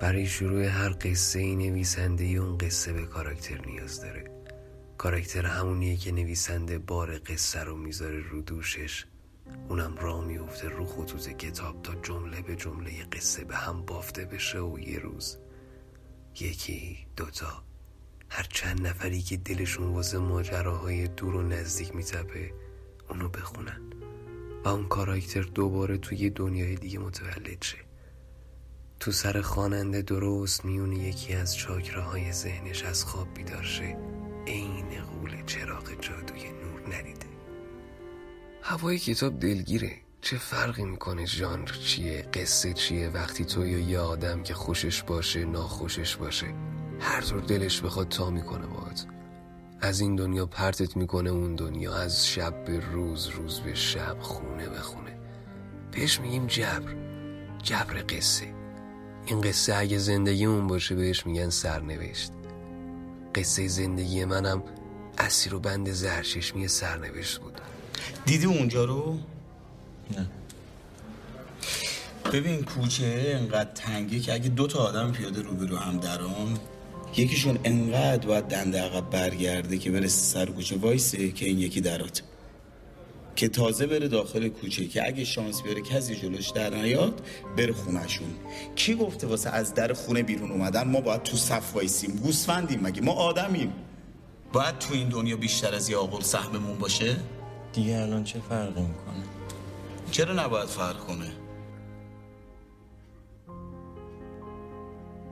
برای شروع هر قصه ای نویسنده اون قصه به کاراکتر نیاز داره. کاراکتر همونیه که نویسنده بار قصه رو می‌ذاره رو دوشش. اونم راه میفته رو خطوط کتاب تا جمله به جمله قصه به هم بافته بشه و یه روز. یکی دوتا. هر چند نفری که دلشون واسه ماجراهای دور و نزدیک میتپه اونو بخونن. و اون کاراکتر دوباره توی دنیای دیگه متولد شه. تو سر خواننده درست میون یکی از چاکراهای ذهنش از خواب بیدار شه. عین قول چراغ جادوی نور ندیده. هوای کتاب دلگیره. چه فرقی می‌کنه ژانر چیه قصه چیه وقتی تو یا یه آدم که خوشش باشه ناخوشش باشه؟ هر طور دلش بخواد تا می‌کنه باهات. از این دنیا پرتت می‌کنه اون دنیا از شب به روز روز به شب خونه به خونه. بهش میگیم جبر. جبر قصه. این قصه اگه زندگی اون باشه بهش میگن سرنوشت. قصه زندگی منم اسیر و بند زرچشمی سرنوشت بود. دیدی اونجا رو؟ نه. ببین کوچه انقدر تنگه که اگه دو تا آدم پیاده روبرو هم درام یکیشون انقدر باید دنده عقب برگرده که برسه سر کوچه. وایسه که این یکی درات. که تازه بره داخل کوچه که اگه شانس بیاره کسی جلوش در نیاد بره خونشون کی گفته واسه از در خونه بیرون اومدن ما باید تو صف وایسیم؟ گوسفندیم مگه؟ ما آدمیم. باید تو این دنیا بیشتر از یه آقل سهممون باشه؟ دیگه الان چه فرقی می‌کنه؟ چرا نباید فرق کنه؟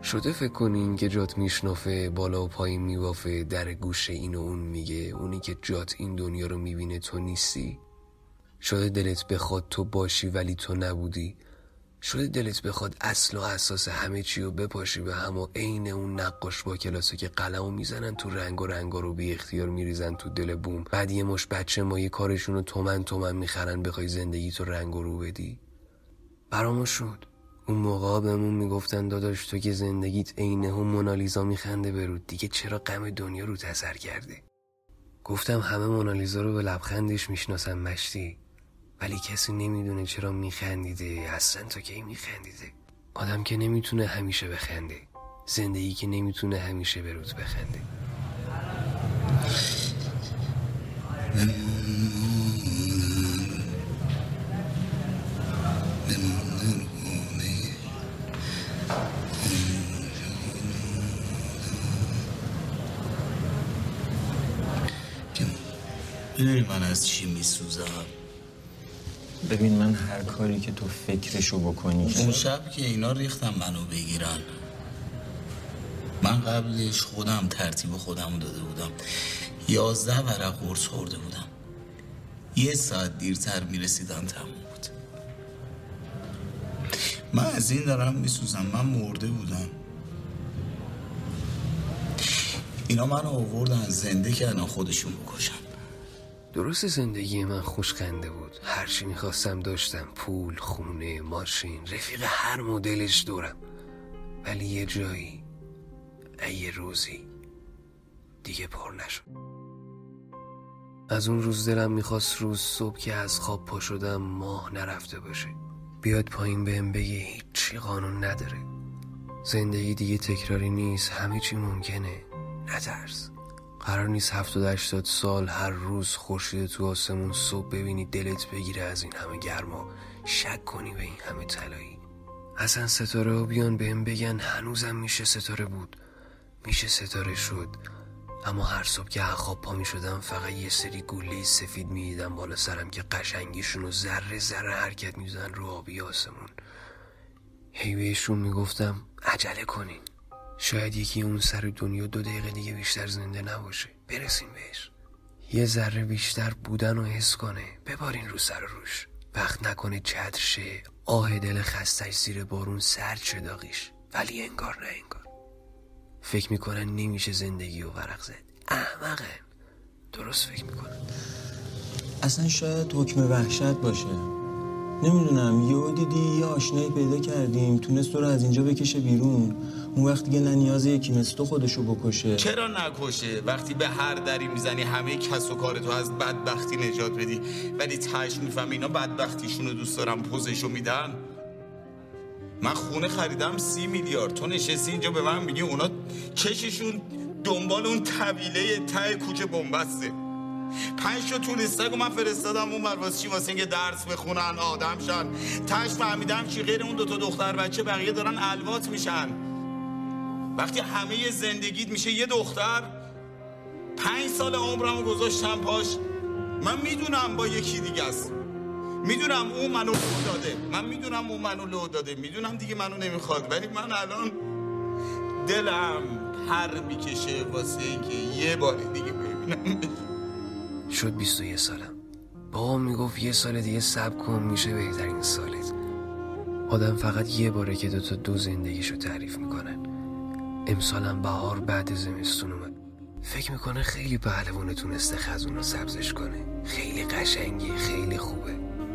شده فکر کنین که جات میشنافه بالا و پایین میوافه در گوش این و اون میگه. اونی که جات این دنیا رو می‌بینه تو نیستی؟ شده دلت بخواد تو باشی ولی تو نبودی؟ شده دلت بخواد اصل و اساس همه چی رو بپاشی به هم و عین اون نقاش با کلاسه که قلمو می‌زنن تو رنگ و رنگا رو بی اختیار میریزن تو دل بوم. بعد یه مش بچه مایه کارشون رو تومن تومن می‌خرن بخوای زندگی تو رنگ و رو بدی. برامو شد. اون موقع بهمون می‌گفتن داداش تو که زندگیت عین هم مونالیزا میخنده برود. دیگه چرا غم دنیا رو تسر کرده گفتم همه مونالیزا رو به لبخندش می‌شناسن مشتی. ولی کسی نمی‌دونه چرا میخندیده. اصلا تو کی میخندیده؟ آدم که نمی‌تونه همیشه بخنده. زندگی که نمی‌تونه همیشه به بخنده. می‌دونی من از چی میسوزم؟ ببین من هر کاری که تو فکرشو بکنی اون شب که اینا ریختم منو بگیرن من قبلش خودم ترتیب خودم داده بودم. یازده ورق قرص خورده بودم. یه ساعت دیرتر می‌رسیدن تموم بود. من از این دارم میسوزم. من مرده بودم. اینا منو آوردن زنده کردن خودشون بکشن. درست زندگی من خوشخنده بود. هرچی می‌خواستم داشتم. پول خونه ماشین رفیق هر مدلش دورم. ولی یه جایی یه روزی دیگه پر نشد. از اون روز دلم می‌خواست روز صبح که از خواب پا شدم ماه نرفته باشه. بیاد پایین بهم بگه هیچی قانون نداره. زندگی دیگه تکراری نیست. همه چی ممکنه. نترس. قرار نیست هفتاد هشتاد سال هر روز خورشید تو آسمون صبح ببینی دلت بگیره از این همه گرما. شک کنی به این همه طلایی. اصلا ستاره ها بیان بهم بگن هنوزم میشه ستاره بود. میشه ستاره شد. اما هر صبح که خواب پا می شدم فقط یه سری گوله سفید می‌دیدم بالا سرم که قشنگیشون رو ذره ذره حرکت میزن رو آبی آسمون. هی بهشون می‌گفتم عجله کنین. شاید یکی اون سر دنیا دو دقیقه دیگه بیشتر زنده نباشه. برسیم بهش. یه ذره بیشتر بودن و حس کنه. ببارین رو سر روش. وقت نکنه چتر شه. آه دل خستش زیر بارون سرد شه داغیش. ولی انگار نه انگار. فکر می‌کنن نمیشه زندگی و ورق زد. احمقن درست فکر می‌کنن. اصلا شاید حکم وحشت باشه. نمی‌دونم. یهو دیدی یه آشنایی پیدا کردیم. تونست تو رو از اینجا بکشه بیرون. اون وقت دیگه نه نیاز یکی مثل تو خودشو بکشه. چرا نکشه؟ وقتی به هر دری می‌زنی همه کس و کار تو از بدبختی نجات بدی. ولی تش میفهم اینا بدبختیشون رو دوست دارم پوزشو میدن. من خونه خریدم سی میلیارد. تو نشستی اینجا به من میگی اونا چششون دنبال اون طویله ته کوچه بنبسته. پنج تا توریستک من فرستادم اون واسه چی؟ واسه اینکه درس بخونن آدم شن. تش فهمیدم چی غیر اون دوتا دختر بچه بقیه دارن الوات میشن. وقتی همه زندگیت میشه یه دختر پنج سال عمرمو گذاشتم پاش. من می‌دونم با یکی دیگه است. می‌دونم اون منو لو داده. من می‌دونم اون منو لو داده. می‌دونم دیگه منو نمی‌خواد. ولی من الان دلم پر می‌کشه واسه اینکه یه بار دیگه ببینم شد 21 سالم بابا می‌گفت یه سال دیگه سب کن میشه بهترین سالت. آدم فقط یه باره که دوتا دو زندگیشو تعریف می‌کنن امسالم بهار بعد زمستون اومد. فکر می‌کنه خیلی پهلوونه تونسته خزون رو سبزش کنه. خیلی قشنگی خیلی خوبه.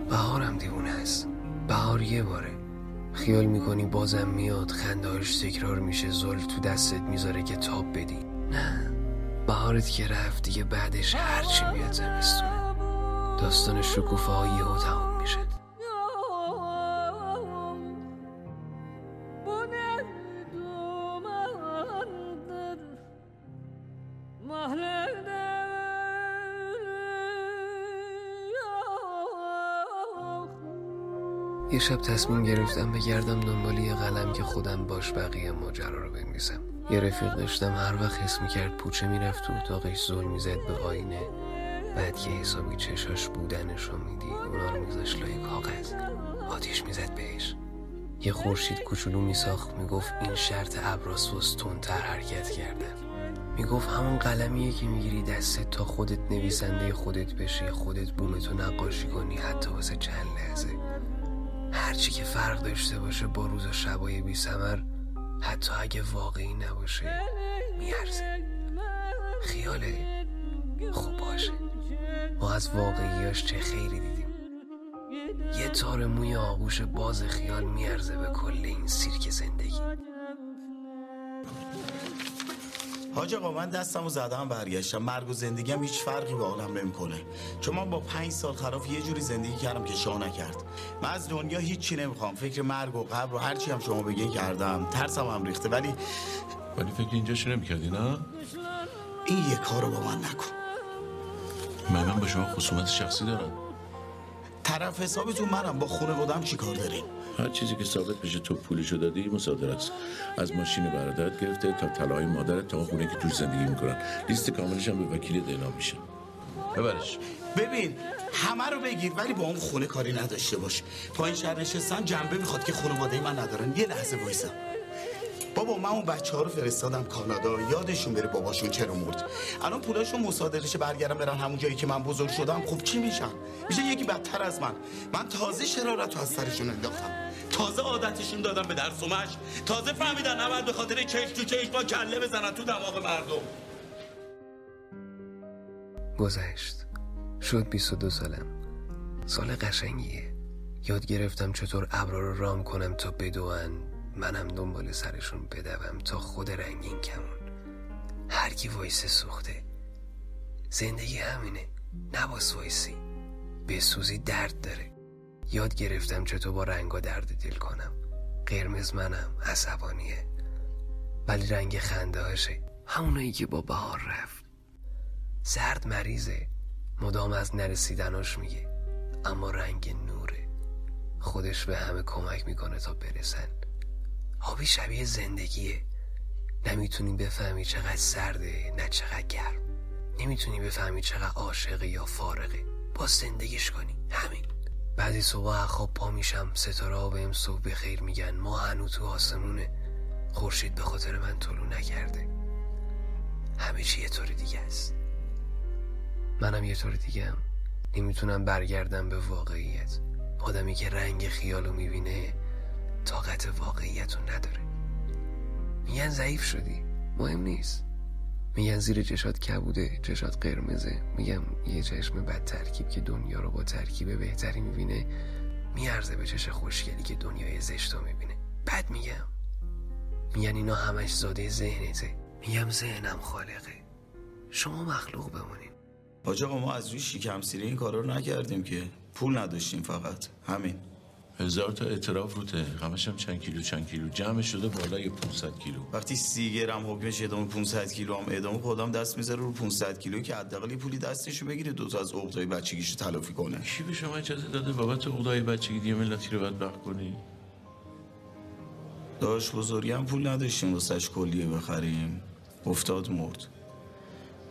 بهارم دیوونه است. بهار یه باره. خیال می‌کنی بازم میاد خندهاش تکرار میشه زلف تو دستت می‌ذاره که تاب بدی. نه. بهارت که رفت دیگه بعدش هرچی میاد زمستونه. داستان شکوفه یهو تمام میشه. یه شب تصمیم گرفتم بگردم دنبال یه قلم که خودم باش بقیه ماجرا رو بنویسم. یه رفیق داشتم هر وقت حس می‌کرد پوچه می‌رفت تو اتاقش زل می‌زد به آینه. بعد که حسابی چشاش بودنش رو می‌دید اونا رو میذاش لای کاغذ. آتیش می‌زد بهش. یه خورشید کوچولو میساخت می‌گفت این شرط ابراس تندتر حرکت کردن می‌گفت همون قلمیه که می‌گیری دستت تا خودت نویسنده خودت بشی خودت بومتو نقاشی کنی حتی واسه چند لحظه. هرچی که فرق داشته باشه با روز و شبای بی سمر حتی اگه واقعی نباشه میارزه. خیاله. خوب باشه. ما از واقعیاش چه خیری دیدیم. یه تار موی آغوش باز خیال میارزه به کل این سیرک زندگی. حاج آقا من دستمو زدم برگشتم. مرگ و زندگی هم هیچ فرقی با عالم نمی‌کنه. چون من با پنج سال خراف یه جوری زندگی کردم که شاه نکرد. من از دنیا هیچی نمی‌خوام. فکر مرگ و قبر و هرچی هم شما بگین کردم. ترسم هم ریخته. ولی ولی فکر اینجا نمی‌کردی نه؟ این یه کارو با من نکن. منم به شما خصومت شخصی دارم. طرف حسابتون منم. با خونه بودم چی کار دارین؟ هر چیزی که ثابت بشه تو پولشو دادی مصادره است. از ماشین برادرت گرفته تا طلای مادرت تا خونه که توش زندگی می‌کنن. لیست کاملش هم به وکیل اعلام میشه. ببرش. ببین همه رو بگیر ولی با اون خونه کاری نداشته باش. پایین شهر نشستم جنبه می‌خواد که خانواده من ندارن. یه لحظه وایسم بابا من اون بچه ها رو فرستادم کانادا. یادشون بره باباشون چرا مرد. الان پولاشون مصادرهش برگردم برن همون جایی که من بزرگ شدم. خب چی میشن؟ میشه یکی بدتر از من. من تازه شرارت رو از سرشون انداختم. تازه عادتشون دادم به درس و مش تازه فهمیدن نباید به خاطر چش تو چش با کله بزنن تو دماغ مردم. گذشت. شد 22 سالم. سال قشنگیه. یاد گرفتم چطور ابرا رو رام کنم تا بدوان منم دنبال سرشون بدوم تا خود رنگین کمون. هر کی وایس سوخته. زندگی همینه نباس وایسی. سوزی درد داره. یاد گرفتم چطور با رنگا درد دل کنم. قرمز منم عصبانیه. ولی رنگ خنده هاشه. همونایی که با بهار رفت. زرد مریضه. مدام از نرسیدناش میگه. اما رنگ نوره. خودش به همه کمک می‌کنه تا برسن. آبی شبیه زندگیه. نمی‌تونی بفهمی چقدر سرده نه چقدر گرم. نمی‌تونی بفهمی چقدر عاشقه یا فارغه با زندگیش کنی. همین. بعضی صبح خواب پا میشم ستاره بهم صبح بخیر میگن. ما هنو تو آسمونه. خورشید به خاطر من طلو نکرده. همه چی یه طور دیگه است. منم یه طور دیگه هم نمی‌تونم برگردم به واقعیت. آدمی که رنگ خیالو می‌بینه طاقت واقعیت نداره. میگن ضعیف شدی. مهم نیست. میگن زیر چشات کبوده چشات قرمزه. میگم یه چشم بد ترکیب که دنیا رو با ترکیب بهتری می‌بینه میارزه به چش خوشگلی که دنیای زشتو می‌بینه. بد میگم. میگن اینا همش زاده ذهنته. میگم ذهنم خالقه. شما مخلوق بمونین. آجا ما از روی سیری این کارا رو نکردیم که. پول نداشتیم فقط. همین. هزار تا اعتراف روته همش هم چند کیلو چند کیلو. جمع شده بالای 500 کیلو. وقتی سی گرم حکمش ادامه 500 کیلو هم ادامه خودم دست می‌ذاره رو 500 کیلو که حداقل پولی دستشو بگیره دو تا از عقدای بچگیشو تلافی کنه. کی به شما اجازه داده بابت عقدای بچگی دیگه ملتی رو بدبخت کنی؟ داشت بزرگی هم پول نداشتیم واسش کلیه بخریم. افتاد مرد.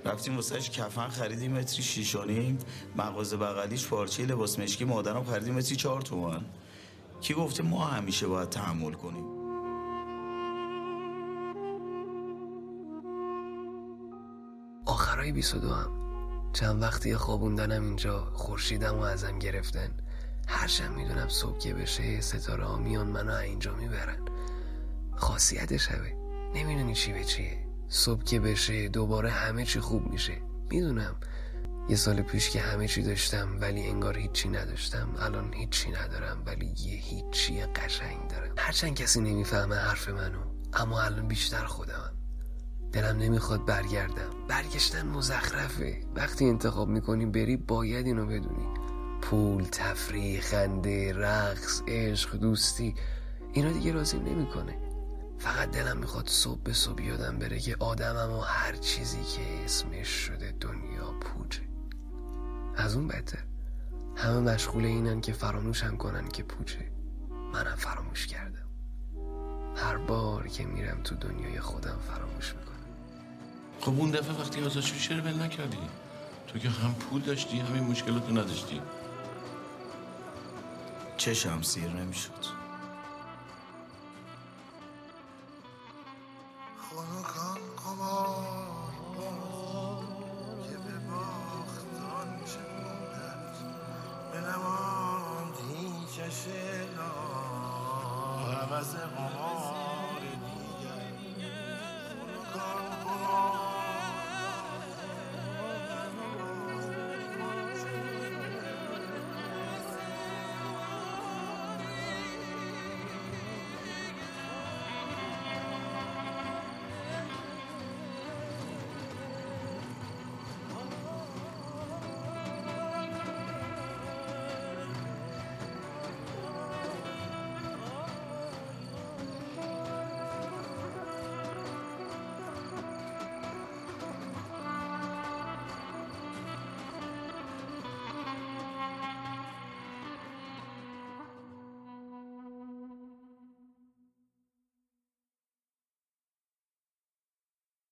رفتیم واسش کفن خریدیم متری شیشانیم مغازه بغلیش پارچه لباس مشکی مادرم خریدیم متری چهار تومن. کی گفته ما همیشه باید تحمل کنیم؟ آخرای 22 هم. چند وقتی خوابوندنم اینجا خورشیدم و ازم گرفتن. هرچند می‌دونم صبح که بشه ستاره ها میان منو اینجا می‌برن. خاصیت شبه. نمی‌دونی چی به چیه. صبح که بشه دوباره همه چی خوب میشه. می‌دونم. یه سال پیش که همه چی داشتم ولی انگار هیچی نداشتم. الان هیچی ندارم ولی یه هیچی قشنگ دارم. هرچند کسی نمی‌فهمه حرف منو اما الان بیشتر خودمم. دلم نمی‌خواد برگردم. برگشتن مزخرفه. وقتی انتخاب می‌کنی بری باید اینو بدونی. پول تفریح خنده رقص عشق دوستی اینا دیگه راضی نمی‌کنه. فقط دلم می‌خواد صبح به صبح یادم بره که آدمم و هر چیزی که اسمش شده دنیا پوچه از اون بهتر. همه مشغول اینن که فراموشم کنن که پوچه. منم فراموش کردم. هر بار که میرم تو دنیای خودم فراموش می‌کنم. خب اون دفعه وقتی آزاد شدی چرا ول نکردی؟ تو که هم پول داشتی همین مشکلاتو نداشتی. چشم سیر نمی‌شد.